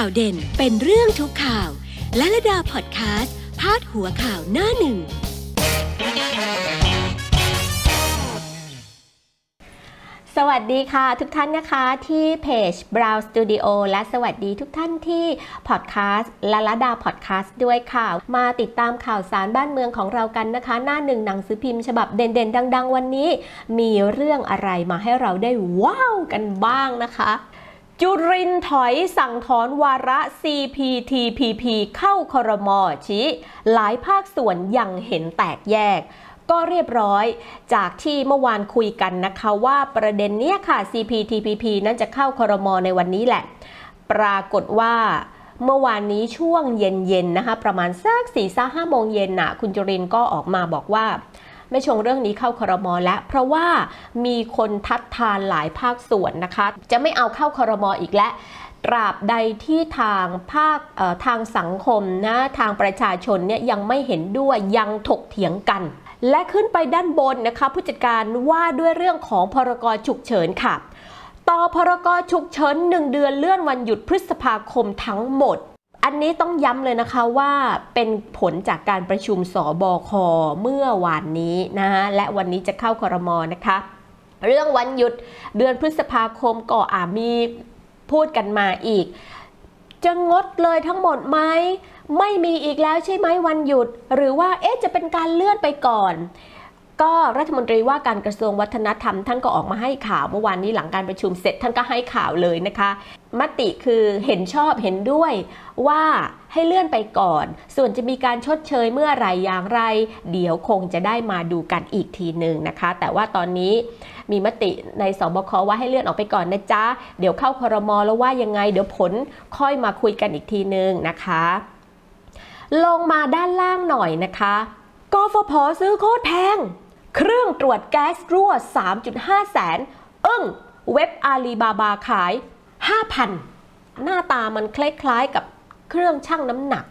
ข่าวเด่นเป็นเรื่องทุกข่าว และระดาพอดแคสต์พาดหัวข่าวหน้าหนึ่ง สวัสดีค่ะทุกท่านนะคะที่เพจ Brow Studio และสวัสดีทุกท่านที่พอดแคสต์และละดาพอดแคสต์ด้วยค่ะ มาติดตามข่าวสารบ้านเมืองของเรากันนะคะ หน้าหนึ่งหนังสือพิมพ์ฉบับเด่นๆ ดัง ๆ วันนี้ มีเรื่องอะไรมาให้เราได้ว้าวกันบ้างนะคะ จุรินถอยสั่งถอนวาระ CPTPP เข้าครมอชี้หลายภาคส่วนยังเห็นแตกแยก ก็เรียบร้อย จากที่เมื่อวานคุยกันนะคะว่าประเด็นเนี้ยค่ะ CPTPP นั้นจะเข้าครมอในวันนี้แหละ ปรากฏว่าเมื่อวานนี้ช่วงเย็นๆนะคะ ประมาณสักสี่ห้าโมงเย็นน่ะ คุณจุรินก็ออกมาบอกว่า ไม่ชงเรื่องนี้เข้าครมอแล้ว เพราะว่ามีคนทัดทานหลายภาคส่วนนะคะ จะไม่เอาเข้าครมออีกแล้วตราบใดที่ทางภาคทางสังคมนะทางประชาชนเนี่ยยังไม่เห็นด้วยยังถกเถียงกันและขึ้นไปด้านบนนะคะ ผู้จัดการว่าด้วยเรื่องของพรกฉุกเฉินค่ะ ต่อพรกฉุกเฉินหนึ่งเดือนเลื่อนวันหยุดพฤษภาคมทั้งหมด อันนี้ต้องย้ำเลยนะคะว่าเป็นผลจากการประชุมสบคเมื่อวานนี้นะฮะและวันนี้จะเข้าคอรมอนะคะ เรื่องวันหยุดเดือนพฤษภาคมก็อามีพูดกันมาอีก จะงดเลยทั้งหมดไหมไม่มีอีกแล้วใช่ไหมวันหยุด หรือว่าเอ๊ะจะเป็นการเลื่อนไปก่อนก็รัฐมนตรีว่าการกระทรวงวัฒนธรรมท่านก็ออกมาให้ข่าวเมื่อวานนี้หลังการประชุมเสร็จท่านก็ให้ข่าวเลยนะคะ มติคือเห็นชอบเห็นด้วยว่าให้เลื่อนไปก่อน ส่วนจะมีการชดเชยเมื่อไรอย่างไร เดี๋ยวคงจะได้มาดูกันอีกทีหนึ่งนะคะ แต่ว่าตอนนี้มีมติในสบคว่าให้เลื่อนออกไปก่อนนะจ๊ะ เดี๋ยวเข้าครมแล้วว่ายังไง เดี๋ยวผลค่อยมาคุยกันอีกทีหนึ่งนะคะ ลงมาด้านล่างหน่อยนะคะกฟผซื้อโคตรแพง เครื่องตรวจแก๊สรั่ว 3.5 แสน อึ้ง เว็บอาลีบาบาขาย 5,000 หน้าตามันคล้ายๆกับเครื่องชั่งน้ำหนัก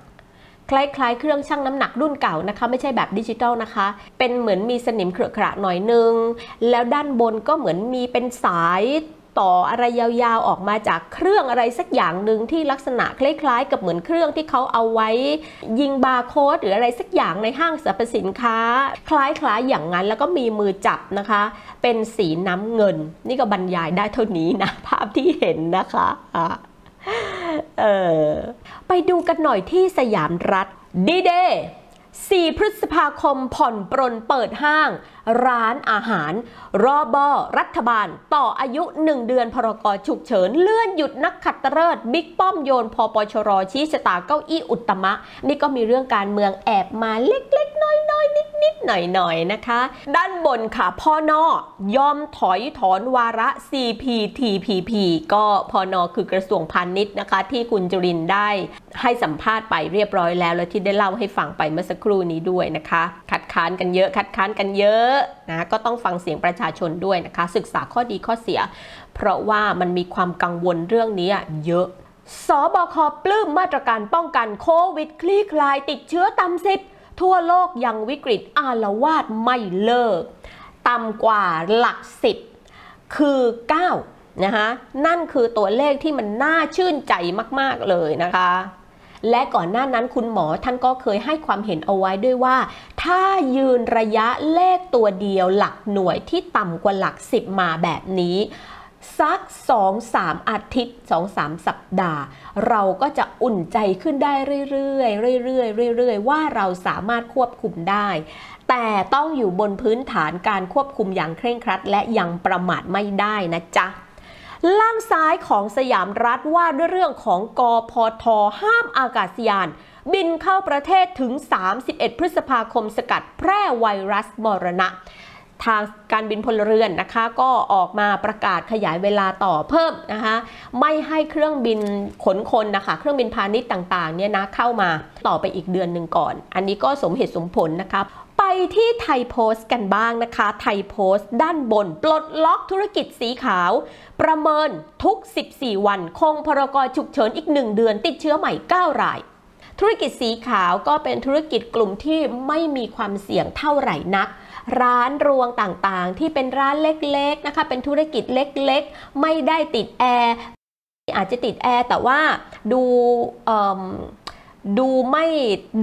คล้ายๆ เครื่องชั่งน้ำหนักรุ่นเก่านะคะ ไม่ใช่แบบดิจิตอลนะคะ เป็นเหมือนมีสนิมเขรอะขระหน่อยนึง แล้วด้านบนก็เหมือนมีเป็นสาย ต่ออะไรยาวๆออกมาจากเครื่องอะไรสักอย่างหนึ่งที่ลักษณะคล้ายๆ กับเหมือนเครื่องที่เขาเอาไว้ ยิงบาร์โค้ดหรืออะไรสักอย่างในห้างสรรพสินค้า คล้ายๆอย่างนั้นแล้วก็มีมือจับนะคะ เป็นสีน้ำเงิน นี่ก็บรรยายได้เท่านี้นะภาพที่เห็นนะคะอะเออไปดูกันหน่อยที่สยามรัฐดีเดย์ 4 พฤษภาคมผ่อนปรนเปิดห้าง ร้านอาหาร รอบอรัฐบาล ต่ออายุ 1 เดือนพรกฉุกเฉิน เลื่อนหยุดนักขัตฤกษ์บิ๊กป้อมโยนพอปชรชี้ชะตาเก้าอี้อุตมะ นี่ก็มีเรื่องการเมืองแอบมาเล็กๆ น้อยๆ หน่อยๆนะคะ ด้านบนค่ะพ่อนอยอมถอยถอนวาระ CPTPP ก็พอนอคือกระทรวงพาณิชย์นะคะ ที่คุณจุรินได้ให้สัมภาษณ์ไปเรียบร้อยแล้ว และที่ได้เล่าให้ฟังไปเมื่อสักครู่นี้ด้วยนะคะ คัดค้านกันเยอะคัดค้านกันเยอะนะก็ต้องฟังเสียงประชาชนด้วยนะคะ ศึกษาข้อดีข้อเสีย เพราะว่ามันมีความกังวลเรื่องนี้เยอะสบคปลื้มมาตรการป้องกันโควิด คลี่คลายติดเชื้อต่ำสิบ ทั่วโลกยังวิกฤตอาละวาดไม่เลิก ต่ำกว่าหลักสิบคือ9นะคะนั่นคือตัวเลขที่มันน่าชื่นใจมากๆเลยนะคะ และก่อนหน้านั้นคุณหมอท่านก็เคยให้ความเห็นเอาไว้ด้วยว่า ถ้ายืนระยะเลขตัวเดียวหลักหน่วยที่ต่ำกว่าหลักสิบมาแบบนี้ สัก 2-3 อาทิตย์ 2-3 สัปดาห์ เราก็จะอุ่นใจขึ้นได้เรื่อยๆเรื่อยๆเรื่อยๆ ว่าเราสามารถควบคุมได้ แต่ต้องอยู่บนพื้นฐานการควบคุมอย่างเคร่งครัด และยังประมาทไม่ได้นะจ๊ะล่างซ้ายของสยามรัฐว่าด้วยเรื่องของกพทห้ามอากาศยาน บินเข้าประเทศถึง 31 พฤษภาคมสกัดแพร่ไวรัสมรณะ ทางการบินพลเรือนนะคะ ก็ออกมาประกาศขยายเวลาต่อเพิ่มนะคะ ไม่ให้เครื่องบินขนคนนะคะ เครื่องบินพาณิชย์ต่างๆเนี่ยนะเข้ามาต่อไปอีกเดือนหนึ่งก่อน อันนี้ก็สมเหตุสมผลนะคะไปที่ไทยโพสต์กันบ้างนะคะ ไทยโพสต์ด้านบน ปลดล็อกธุรกิจสีขาว ประเมินทุก 14 วัน คงพรกฉุกเฉินอีก 1 เดือน ติดเชื้อใหม่ 9 ราย ธุรกิจสีขาวก็เป็นธุรกิจกลุ่มที่ไม่มีความเสี่ยงเท่าไหร่นัก ร้านรวงต่างๆ ที่เป็นร้านเล็กๆนะคะ เป็นธุรกิจเล็กๆ ไม่ได้ติดแอร์อาจจะติดแอร์แต่ว่าดูดูไม่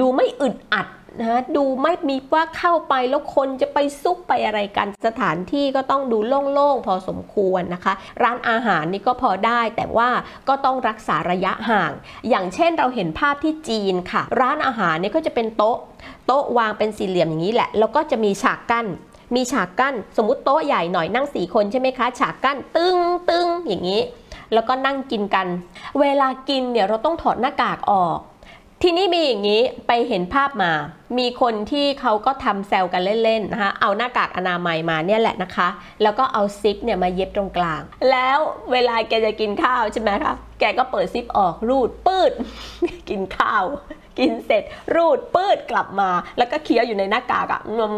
ดูไม่อึดอัด นะดูไม่มีว่าเข้าไปแล้วคนจะไปซุกไปอะไรกันสถานที่ก็ต้องดูโล่งๆพอสมควรนะคะ ร้านอาหารนี่ก็พอได้แต่ว่าก็ต้องรักษาระยะห่าง อย่างเช่นเราเห็นภาพที่จีนค่ะ ร้านอาหารเนี่ยก็จะเป็นโต๊ะ โต๊ะวางเป็นสี่เหลี่ยมอย่างนี้แหละ แล้วก็จะมีฉากกั้นมีฉากกั้นสมมุติโต๊ะใหญ่หน่อยนั่งสี่คนใช่ไหมคะฉากกั้นตึงตึงอย่างนี้ แล้วก็นั่งกินกัน เวลากินเนี่ยเราต้องถอดหน้ากากออก ทีนี้มีอย่างนี้ไปเห็นภาพมา มีคนที่เขาก็ทำแซวกันเล่นๆนะคะ เอาหน้ากากอนามัยมาเนี่ยแหละนะคะ แล้วก็เอาซิปเนี่ยมาเย็บตรงกลาง แล้วเวลาแกจะกินข้าวใช่ไหมคะ แกก็เปิดซิปออกรูดปืดกินข้าว กินเสร็จ รูดปืดกลับมา แล้วก็เคี้ยวอยู่ในหน้ากากอะงม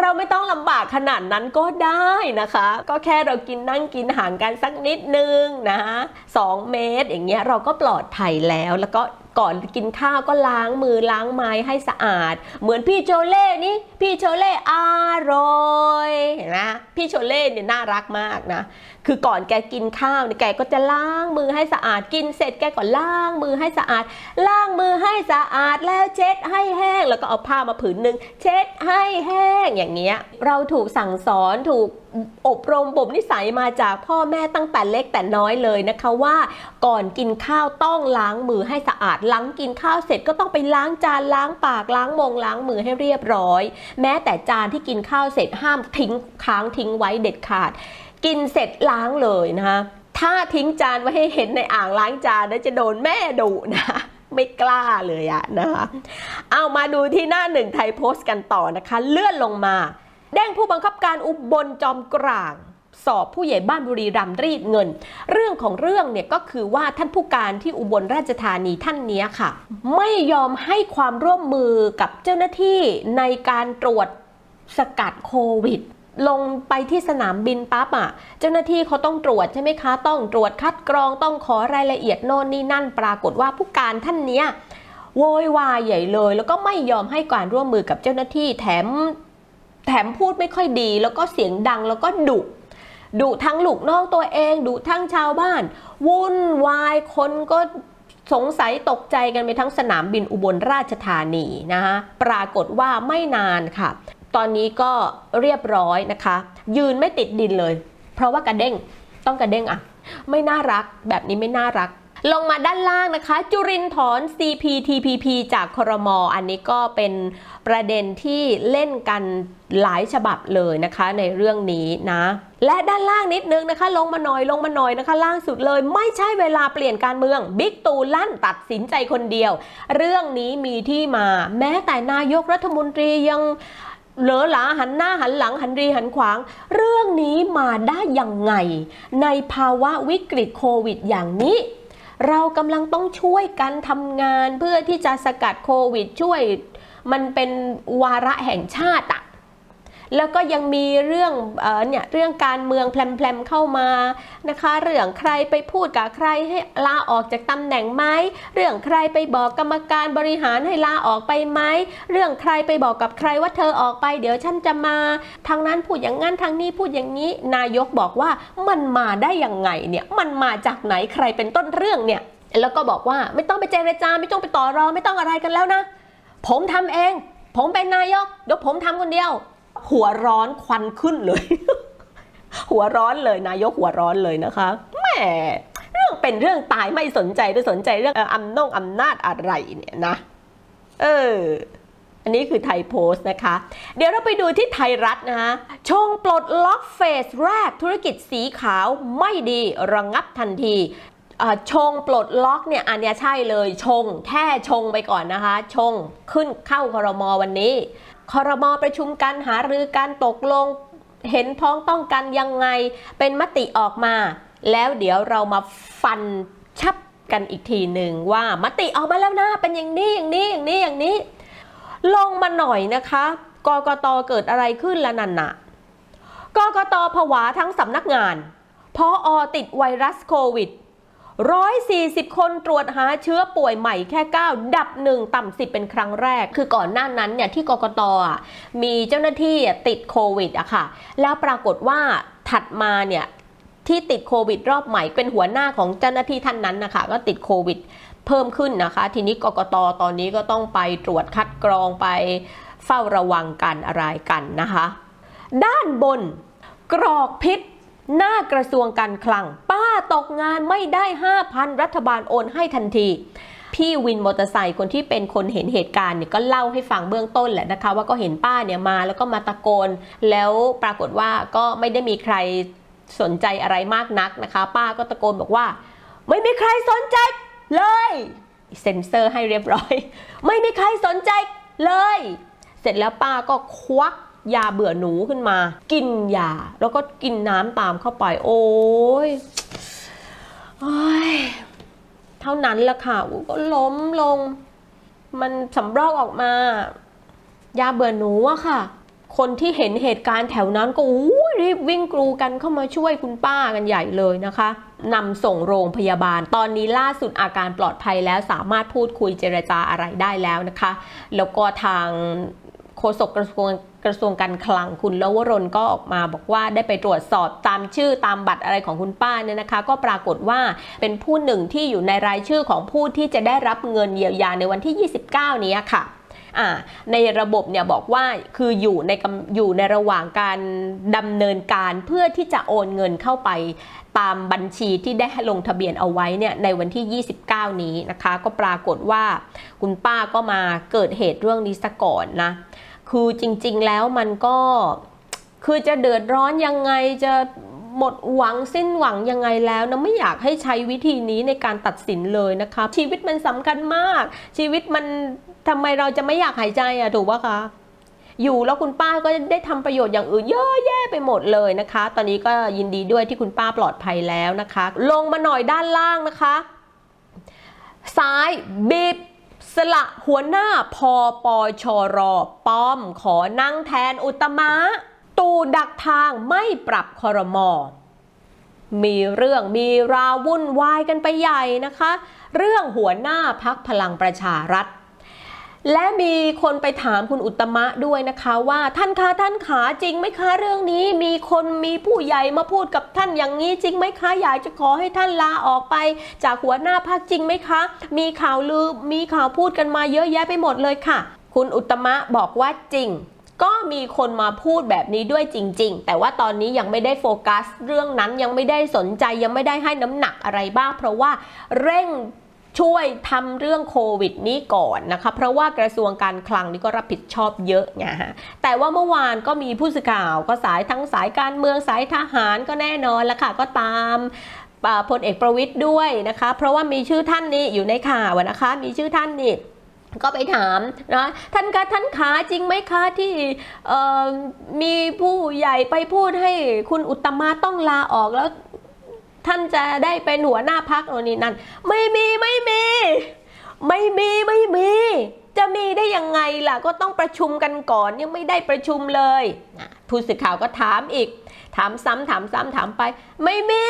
เราไม่ต้องลำบากขนาดนั้นก็ได้นะคะ ก็แค่เรากินนั่งกินห่างกันสักนิดนึงนะสองเมตรอย่างเงี้ยเราก็ปลอดภัยแล้วแล้วก็ ก่อนกินข้าวก็ล้างมือล้างไม้ให้สะอาด เหมือนพี่โจเล่นี่พี่โจเล่อร่อยเห็นไหมพี่โจเล่เนี่ยน่ารักมากนะคือก่อนแกกินข้าวเนี่ยแกก็จะล้างมือให้สะอาดกินเสร็จแกก็ล้างมือให้สะอาด ล้างมือให้สะอาดแล้วเช็ดให้แห้ง แล้วก็เอาผ้ามาผืนหนึ่งเช็ดให้แห้งอย่างเงี้ยเราถูกสั่งสอนถูกอบรมบ่มนิสัยมาจากพ่อแม่ตั้งแต่เล็กแต่น้อยเลยนะคะว่า ก่อนกินข้าวต้องล้างมือให้สะอาดหลังกินข้าวเสร็จก็ต้องไปล้างจานล้างปากล้างมงล้างมือให้เรียบร้อย แม้แต่จานที่กินข้าวเสร็จห้ามทิ้งค้างทิ้งไว้เด็ดขาด กินเสร็จล้างเลยนะคะถ้าทิ้งจานไว้ให้เห็นในอ่างล้างจานนะจะโดนแม่ดุนะไม่กล้าเลยอะนะคะเอามาดูที่หน้าหนึ่งไทยโพสต์กันต่อนะคะ เลื่อนลงมา แด้งผู้บังคับการอุบลจอมกลาง สอบผู้ใหญ่บ้านบุรีรัมย์รีดเงิน เรื่องของเรื่องเนี่ยก็คือว่าท่านผู้การที่อุบลราชธานีท่านนี้ค่ะ ไม่ยอมให้ความร่วมมือกับเจ้าหน้าที่ในการตรวจสกัดโควิดลงไปที่สนามบินปั๊บอะ เจ้าหน้าที่เขาต้องตรวจใช่ไหมคะ ต้องตรวจคัดกรองต้องขอรายละเอียดโน่นนี่นั่นปรากฏว่าผู้การท่านเนี้ยโวยวายใหญ่เลย แล้วก็ไม่ยอมให้การร่วมมือกับเจ้าหน้าที่แถม แถมพูดไม่ค่อยดี แล้วก็เสียงดังแล้วก็ดุดุทั้งลูกน้องตัวเองดุทั้งชาวบ้าน วุ่นวายคนก็สงสัยตกใจกันไปทั้งสนามบินอุบลราชธานีนะคะปรากฏว่าไม่นานค่ะ ตอนนี้ก็เรียบร้อยนะคะ ยืนไม่ติดดินเลย เพราะว่ากระเด้งต้องกระเด้งอะไม่น่ารักแบบนี้ไม่น่ารัก ลงมาด้านล่างนะคะ จุรินทร์ CPTPP จากครมอันนี้ก็เป็นประเด็นที่เล่นกันหลายฉบับเลยนะคะในเรื่องนี้นะ และด้านล่างนิดนึงนะคะ ลงมาหน่อยลงมาหน่อยนะคะ ล่างสุดเลยไม่ใช่เวลาเปลี่ยนการเมืองบิ๊กตูลั่นตัดสินใจคนเดียว เรื่องนี้มีที่มาแม้แต่นายกรัฐมนตรียังเหลอหลาหันหน้าหันหลังหันรีหันขวาง เรื่องนี้มาได้ยังไง ในภาวะวิกฤตโควิดอย่างนี้ เรากำลังต้องช่วยกันทำงานเพื่อที่จะสกัดโควิดช่วย มันเป็นวาระแห่งชาติอะ แล้วก็ยังมีเรื่องเอเนี่ยเรื่องการเมืองแพลมๆเข้ามานะคะเรื่องใครไปพูดกับใครให้ลาออกจากตำแหน่งไหมเรื่องใครไปบอกกรรมการบริหารให้ลาออกไปไหมเรื่องใครไปบอกกับใครว่าเธอออกไป เดี๋ยวฉันจะมาทางนั้นพูดอย่างนั้นทางนี้พูดอย่างนี้ นายกบอกว่ามันมาได้ยังไงเนี่ยมันมาจากไหนใครเป็นต้นเรื่องเนี่ยแล้วก็บอกว่าไม่ต้องไปเจรจาไม่ต้องไปต่อรองไม่ต้องอะไรกันแล้วนะ ผมทำเอง ผมเป็นนายกเดี๋ยวผมทำคนเดียว หัวร้อนควันขึ้นเลย หัวร้อนเลยนายกหัวร้อนเลยนะคะแหมเรื่องเป็นเรื่องตายไม่สนใจไปสนใจเรื่องเอ่ออำนงอำนาจอะไรเนี่ยนะ เออ อันนี้คือไทยโพสต์นะคะ เดี๋ยวเราไปดูที่ไทยรัฐนะคะชงปลดล็อกเฟสแรกธุรกิจสีขาวไม่ดีระงับทันทีชงปลดล็อกเนี่ยอันนี้ใช่เลยชงแค่ชงไปก่อนนะคะ ชงขึ้นเข้าครมวันนี้ คอรมอประชุมกันหารือการตกลงเห็นพ้องต้องกันยังไงเป็นมติออกมา แล้วเดี๋ยวเรามาฟันชับกันอีกทีหนึ่งว่ามติออกมาแล้วนะเป็นอย่างนี้อย่างนี้อย่างนี้อย่างนี้ ลงมาหน่อยนะคะกกตเกิดอะไรขึ้นละนันน่ะกกตผวาทั้งสำนักงานพออติดไวรัสโควิด 140 คนตรวจหาเชื้อป่วยใหม่แค่ 9 ดับ 1 ต่ำ 10 เป็นครั้งแรก คือก่อนหน้านั้นเนี่ยที่กกตมีเจ้าหน้าที่ติดโควิดอะค่ะ แล้วปรากฏว่าถัดมาเนี่ยที่ติดโควิดรอบใหม่เป็นหัวหน้าของเจ้าหน้าที่ท่านนั้นนะคะก็ติดโควิดเพิ่มขึ้นนะคะ ทีนี้กกตตอนนี้ก็ต้องไปตรวจคัดกรองไปเฝ้าระวังกันอะไรกันนะคะ ด้านบนกรอกพิษ หน้ากระทรวงการคลัง ป้าตกงานไม่ได้ 5,000 รัฐบาลโอนให้ทันทีพี่วินมอเตอร์ไซค์คนที่เป็นคนเห็นเหตุการณ์เนี่ยก็เล่าให้ฟังเบื้องต้นแหละนะคะ ว่าก็เห็นป้าเนี่ยมาแล้วก็มาตะโกน แล้วปรากฏว่าก็ไม่ได้มีใครสนใจอะไรมากนักนะคะ ป้าก็ตะโกนบอกว่า ไม่มีใครสนใจเลยเซ็นเซอร์ให้เรียบร้อย ไม่มีใครสนใจเลย เสร็จแล้วป้าก็ควัก ยาเบื่อหนูขึ้นมา กินยาแล้วก็กินน้ำตามเข้าไป โอ้ยโอ้ยเท่านั้นแหละค่ะอูก็ล้มลง มันสำรอกออกมา ยาเบื่อหนูอะค่ะ คนที่เห็นเหตุการณ์แถวนั้นก็อู้รีบวิ่งกรูกันเข้ามาช่วยคุณป้ากันใหญ่เลยนะคะนำส่งโรงพยาบาล ตอนนี้ล่าสุดอาการปลอดภัยแล้วสามารถพูดคุยเจรจาอะไรได้แล้วนะคะ แล้วก็ทาง โฆษกกระทรวงกระทรวงการคลังคุณลวรนก็ออกมาบอกว่าได้ไปตรวจสอบตามชื่อตามบัตรอะไรของคุณป้าเนี่ยนะคะ ก็ปรากฏว่าเป็นผู้หนึ่งที่อยู่ในรายชื่อของผู้ที่จะได้รับเงินเยียวยาในวันที่ 29 นี้ค่ะในระบบเนี่ยบอกว่าคืออยู่ในกำอยู่ในระหว่างการดำเนินการเพื่อที่จะโอนเงินเข้าไปตามบัญชีที่ได้ลงทะเบียนเอาไว้เนี่ยในวันที่ 29 นี้นะคะ ก็ปรากฏว่าคุณป้าก็มาเกิดเหตุเรื่องนี้ซะก่อนนะ คือจริง ๆ แล้วมันก็ คือจะเดือดร้อนยังไงจะหมดหวังสิ้นหวังยังไงแล้วนะไม่อยากให้ใช้วิธีนี้ในการตัดสินเลยนะคะชีวิตมันสำคัญมาก ชีวิตมันทำไมเราจะไม่อยากหายใจอะถูกปะคะอยู่แล้วคุณป้าก็ได้ทำประโยชน์อย่างอื่นเยอะแยะไปหมดเลยนะคะ ตอนนี้ก็ยินดีด้วยที่คุณป้าปลอดภัยแล้วนะคะ ลงมาหน่อยด้านล่างนะคะ ซ้ายบีบ สละหัวหน้าพอปอชอรอป้อมขอนั่งแทนอุตมะ ตูดักทางไม่ปรับคอรมอมีเรื่องมีราววุ่นวายกันไปใหญ่นะคะ เรื่องหัวหน้าพักพลังประชารัฐ และมีคนไปถามคุณอุตมะด้วยนะคะว่าท่านคะท่านขาจริงไหมคะเรื่องนี้ มีคนมีผู้ใหญ่มาพูดกับท่านอย่างนี้จริงไหมคะอยากจะขอให้ท่านลาออกไป จากหัวหน้าพักจริงไหมคะ มีข่าวลือมีข่าวพูดกันมาเยอะแยะไปหมดเลยค่ะ คุณอุตมะบอกว่าจริงก็มีคนมาพูดแบบนี้ด้วยจริง ๆ แต่ว่าตอนนี้ยังไม่ได้โฟกัส เรื่องนั้นยังไม่ได้สนใจยังไม่ได้ให้น้ำหนักอะไรบ้าง เพราะว่าเร่ง ช่วยทำเรื่องโควิดนี้ก่อนนะคะเพราะว่ากระทรวงการคลังนี่ก็รับผิดชอบเยอะไงฮะแต่ว่าเมื่อวานก็มีผู้สื่อข่าวก็สายทั้งสายการเมืองสายทหารก็แน่นอนละค่ะก็ตามพลเอกประวิทย์ด้วยนะคะ เพราะว่ามีชื่อท่านนี้อยู่ในข่าวนะคะ มีชื่อท่านนี่ก็ไปถามนะท่านคะท่านขาจริงไหมคะที่มีผู้ใหญ่ไปพูดให้คุณอุตตมะต้องลาออกแล้ว ท่านจะได้เป็นหัวหน้าพักโน่นนี่นั่นไม่มีไม่มี ไม่มีไม่มี จะมีได้ยังไงล่ะก็ต้องประชุมกันก่อนยังไม่ได้ประชุมเลยผู้สื่อข่าวก็ถามอีก ถามซ้ำถามซ้ำถามไป ไม่มี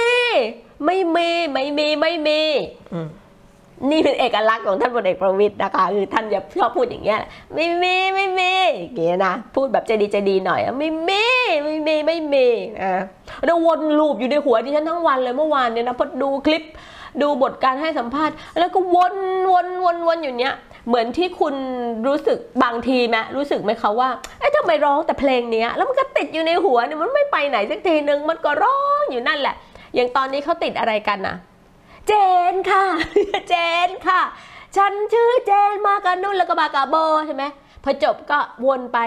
ไม่มีไม่มีไม่มีม นี่เป็นเอกลักษณ์ของท่านพลเอกประวิตยนะคะคือท่านจะชอบพูดอย่างเงี้ยไม่มีไม่มีอย่างเงี้ยนะพูดแบบใจดีใจดีหน่อยไม่มีไม่มีไม่มีอะแล้ววนลูปอยู่ในหัวดิฉันทั้งวันเลยเมื่อวานเนี่ยนะพอดูคลิปดูบทการให้สัมภาษณ์ แล้วก็วนวนวนวนอยู่เนี้ยเหมือนที่คุณรู้สึกบางทีไหมรู้สึกไหมคะว่าเอ๊ะทำไมร้องแต่เพลงเนี้ยแล้วมันก็ติดอยู่ในหัวเนี่ยมันไม่ไปไหนสักทีนึงมันก็ร้องอยู่นั่นแหละ อย่างตอนนี้เขาติดอะไรกันนะ เจนค่ะ เจนค่ะ ฉันชื่อเจนมากับนุ่นแล้วก็มากับโบใช่ไหมพอจบก็วนไป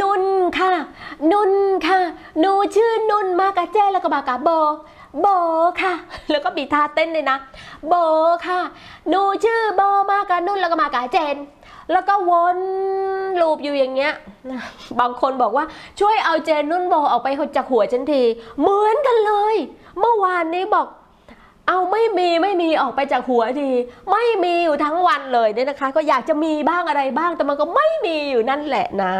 นุ่นค่ะ นุ่นค่ะหนูชื่อนุ่นมากาเจ้แล้วก็มากาโบโบค่ะ แล้วก็มีท่าเต้นเลยนะ โบค่ะ หนูชื่อโบมากานุ่นแล้วก็มากาเจน แล้วก็วนลูปอยู่อย่างเงี้ย บางคนบอกว่าช่วยเอาเจนนุ่นโบออกไปจากหัวฉันที เหมือนกันเลย เมื่อวานนี้บอก เอาไม่มีไม่มีออกไปจากหัวทีไม่มีอยู่ทั้งวันเลยเนี่ยนะคะ ก็อยากจะมีบ้างอะไรบ้างแต่มันก็ไม่มีอยู่นั่นแหละนะ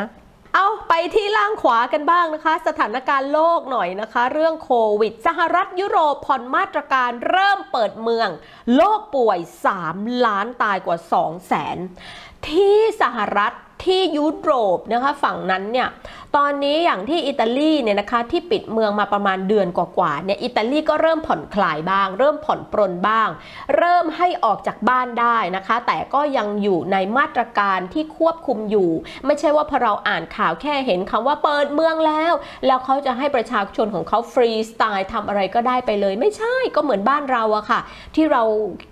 เอาไปที่ล่างขวากันบ้างนะคะ สถานการณ์โลกหน่อยนะคะ เรื่องโควิด สหรัฐยุโรปผ่อนมาตรการเริ่มเปิดเมือง โลกป่วย 3 ล้านตายกว่า 2 0 0 0 0 0ที่สหรัฐ ที่ยุโรปนะคะฝั่งนั้นเนี่ยตอนนี้อย่างที่อิตาลีเนี่ยนะคะที่ปิดเมืองมาประมาณเดือนกว่าๆเนี่ยอิตาลีก็เริ่มผ่อนคลายบ้าง เริ่มผ่อนปรนบ้าง เริ่มให้ออกจากบ้านได้นะคะ แต่ก็ยังอยู่ในมาตรการที่ควบคุมอยู่ ไม่ใช่ว่าพอเราอ่านข่าวแค่เห็นคำว่าเปิดเมืองแล้ว แล้วเขาจะให้ประชาชนของเขาฟรีสไตล์ทำอะไรก็ได้ไปเลย ไม่ใช่ก็เหมือนบ้านเราอะค่ะ ที่เรา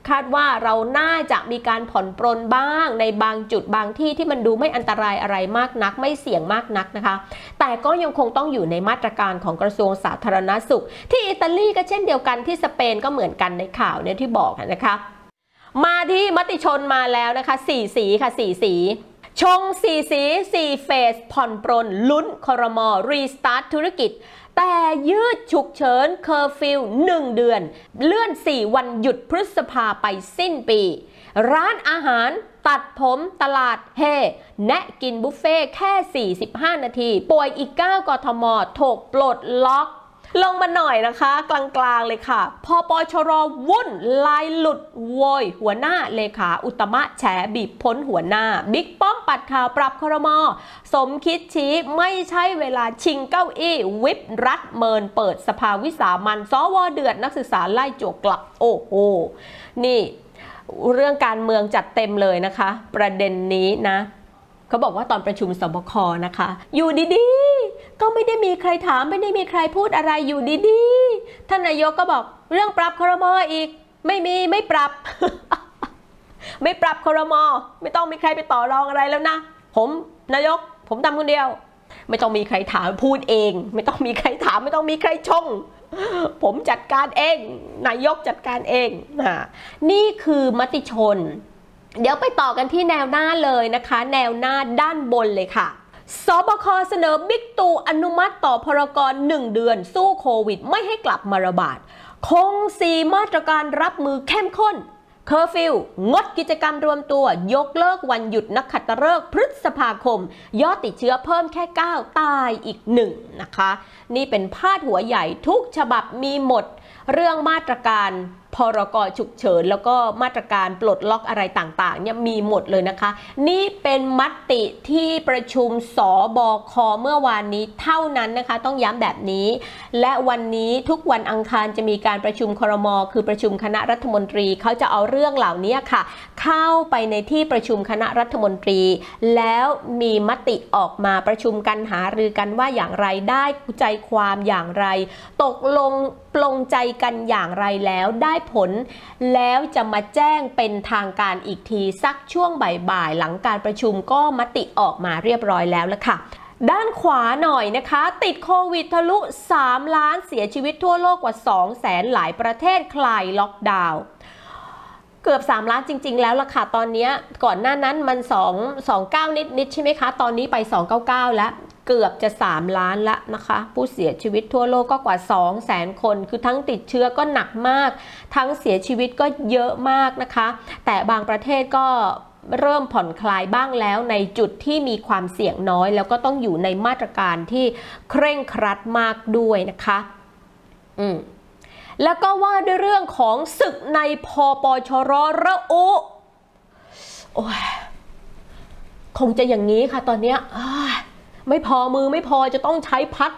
คาดว่าเราน่าจะมีการผ่อนปรนบ้าง ในบางจุดบางที่ที่มันดูไม่อันตรายอะไรมากนัก ไม่เสี่ยงมากนักนะคะ แต่ก็ยังคงต้องอยู่ในมาตรการของกระทรวงสาธารณสุข ที่อิตาลีก็เช่นเดียวกันที่สเปนก็เหมือนกันในข่าวเนี่ยที่บอกนะคะมาที่มติชนมาแล้วนะคะสี่สีค่ะสี่สีชงสี่สีสี่เฟสผ่อนปรนลุ้นคอรมอรีสตาร์ทธุรกิจ แต่ยืดฉุกเฉินเคอร์ฟิวหนึ่งเดือน เลื่อน 4 วันหยุดพฤษภาไปสิ้นปี ร้านอาหารตัดผมตลาดเฮแนะกินบุฟเฟต์แค่ 45 นาที ป่วยอีก 9กทมถกปลดล็อก ลงมาหน่อยนะคะ กลางๆเลยค่ะ พปชรวุ่นไลน์หลุดโวยหัวหน้าเลขาอุตตมะแฉบีบพ้นหัวหน้า บิ๊กป้อมปัดข่าวปรับครม สมคิดชี้ไม่ใช่เวลาชิงเก้าอี้ วิปรัฐเมินเปิดสภาวิสามันสวเดือดนักศึกษาไล่จวกกลับ โอ้โหนี่ เรื่องการเมืองจัดเต็มเลยนะคะ ประเด็นนี้นะเขาบอกว่าตอนประชุมสบคนะคะ อยู่ดีๆ ก็ไม่ได้มีใครถามไม่ได้มีใครพูดอะไรอยู่ดีๆ ท่านนายกก็บอกเรื่องปรับครมออีก ไม่มีไม่ปรับ ไม่ปรับครมอไม่ต้องมีใครไปต่อรองอะไรแล้วนะ ผมนายก ผมทำคนเดียว ไม่ต้องมีใครถามพูดเอง ไม่ต้องมีใครถาม ไม่ต้องมีใครชง ผมจัดการเอง นายกจัดการเองนะนี่คือมติชน เดี๋ยวไปต่อกันที่แนวหน้าเลยนะคะ แนวหน้าด้านบนเลยค่ะสบคเสนอบิ๊กตู่อนุมัติต่อพรกร1เดือน สู้โควิด ไม่ให้กลับมาระบาด คง4มาตรการรับมือเข้มข้น เคอร์ฟิวงดกิจกรรมรวมตัวยกเลิกวันหยุดนักขัตฤกษ์พฤษภาคม ยอดติดเชื้อเพิ่มแค่ 9 ตายอีกหนึ่งนะคะ นี่เป็นพาดหัวใหญ่ทุกฉบับมีหมด เรื่องมาตรการ พรกฉุกเฉิน แล้วก็มาตรการปลดล็อกอะไรต่างๆเนี่ยมีหมดเลยนะคะ นี่เป็นมติที่ประชุมศบคเมื่อวานนี้เท่านั้นนะคะ ต้องย้ำแบบนี้ และวันนี้ทุกวันอังคารจะมีการประชุมครม คือประชุมคณะรัฐมนตรีเขาจะเอาเรื่องเหล่านี้ค่ะ เข้าไปในที่ประชุมคณะรัฐมนตรี แล้วมีมติออกมาประชุมกันหารือกันว่าอย่างไรได้ใจความอย่างไร ตกลงปลงใจกันอย่างไรแล้วได้ผล แล้วจะมาแจ้งเป็นทางการอีกทีสักช่วงบ่ายๆ หลังการประชุมก็มติออกมาเรียบร้อยแล้วละค่ะด้านขวาหน่อยนะคะ ติดโควิดทะลุ 3 ล้านเสียชีวิตทั่วโลกกว่า 2 แสนหลายประเทศคลายล็อกดาวน์เกือบ 3 ล้านจริง ๆ แล้วล่ะค่ะ ตอนนี้ก่อนหน้านั้นมัน 2 29 นิดนิดๆใช่ไหมคะ ตอนนี้ไป 299 แล้ว เกือบจะ 3 ล้านละนะคะ ผู้เสียชีวิตทั่วโลกก็กว่า2แสนคน คือทั้งติดเชื้อก็หนักมาก ทั้งเสียชีวิตก็เยอะมากนะคะ แต่บางประเทศก็เริ่มผ่อนคลายบ้างแล้วในจุดที่มีความเสี่ยงน้อย แล้วก็ต้องอยู่ในมาตรการที่เคร่งครัดมากด้วยนะคะ อืมแล้วก็ว่าด้วยเรื่องของศึกในพอปชรระอุ โอ้ย คงจะอย่างนี้ค่ะตอนเนี้ยอ้าย ไม่พอมือไม่พอจะต้องใช้พัด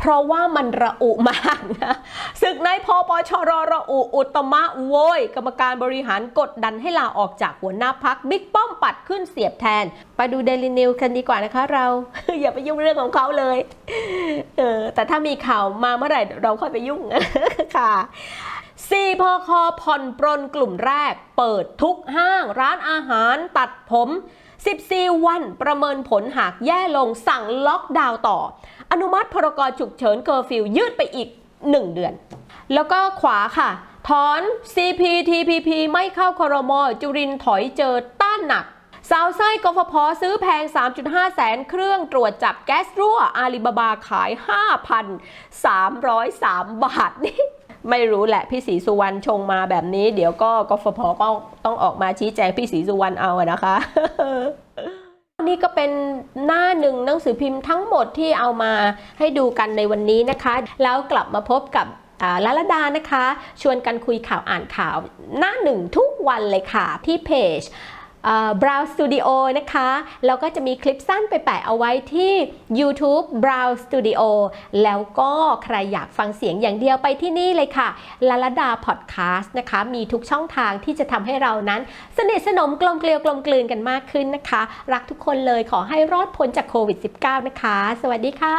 เพราะว่ามันระอุมากนะศึกในพปชรระอุอุตมะโวยกรรมการบริหารกดดันให้ลาออกจากหัวหน้าพักบิ๊กป้อมปัดขึ้นเสียบแทน ไปดูเดลินิวส์กันดีกว่านะคะเรา อย่าไปยุ่งเรื่องของเขาเลยเออแต่ถ้ามีข่าวมาเมื่อไหร่เราค่อยไปยุ่งค่ะ4พคผ่อนปรนกลุ่มแรก เปิดทุกห้างร้านอาหารตัดผม 14 วันประเมินผลหากแย่ลงสั่งล็อกดาวน์ต่อ อนุมัติพรกฉุกเฉินเคอร์ฟิวยืดไปอีก 1 เดือน แล้วก็ขวาค่ะ ถอน CPTPP ไม่เข้าคอรมอจุรินถอยเจอต้านหนักสาวไส้กฟผซื้อแพง 3.5 แสนเครื่องตรวจจับแก๊สรั่วอาลีบาบาขาย 5,303 บาทนี่ ไม่รู้แหละพี่ศรีสุวรรณชงมาแบบนี้ เดี๋ยวก็กฟผก็ต้องออกมาชี้แจงพี่ศรีสุวรรณเอาอะนะคะนี่ก็เป็นหน้าหนึ่งหนังสือพิมพ์ทั้งหมดที่เอามาให้ดูกันในวันนี้นะคะ แล้วกลับมาพบกับลาลดานะคะ ชวนกันคุยข่าวอ่านข่าว หน้าหนึ่งทุกวันเลยค่ะที่เพจ Brow Studio นะคะแล้วก็จะมีคลิปสั้นไปแปะเอาไว้ที่ YouTube Brow Studio แล้วก็ใครอยากฟังเสียงอย่างเดียวไปที่นี่เลยค่ะลาลดาพอดแคสต์นะคะ มีทุกช่องทางที่จะทำให้เรานั้น สนิทสนมกลมเกลียวกลมกลืนกันมากขึ้นนะคะ รักทุกคนเลยขอให้รอดพ้นจากโควิด -19 นะคะ สวัสดีค่ะ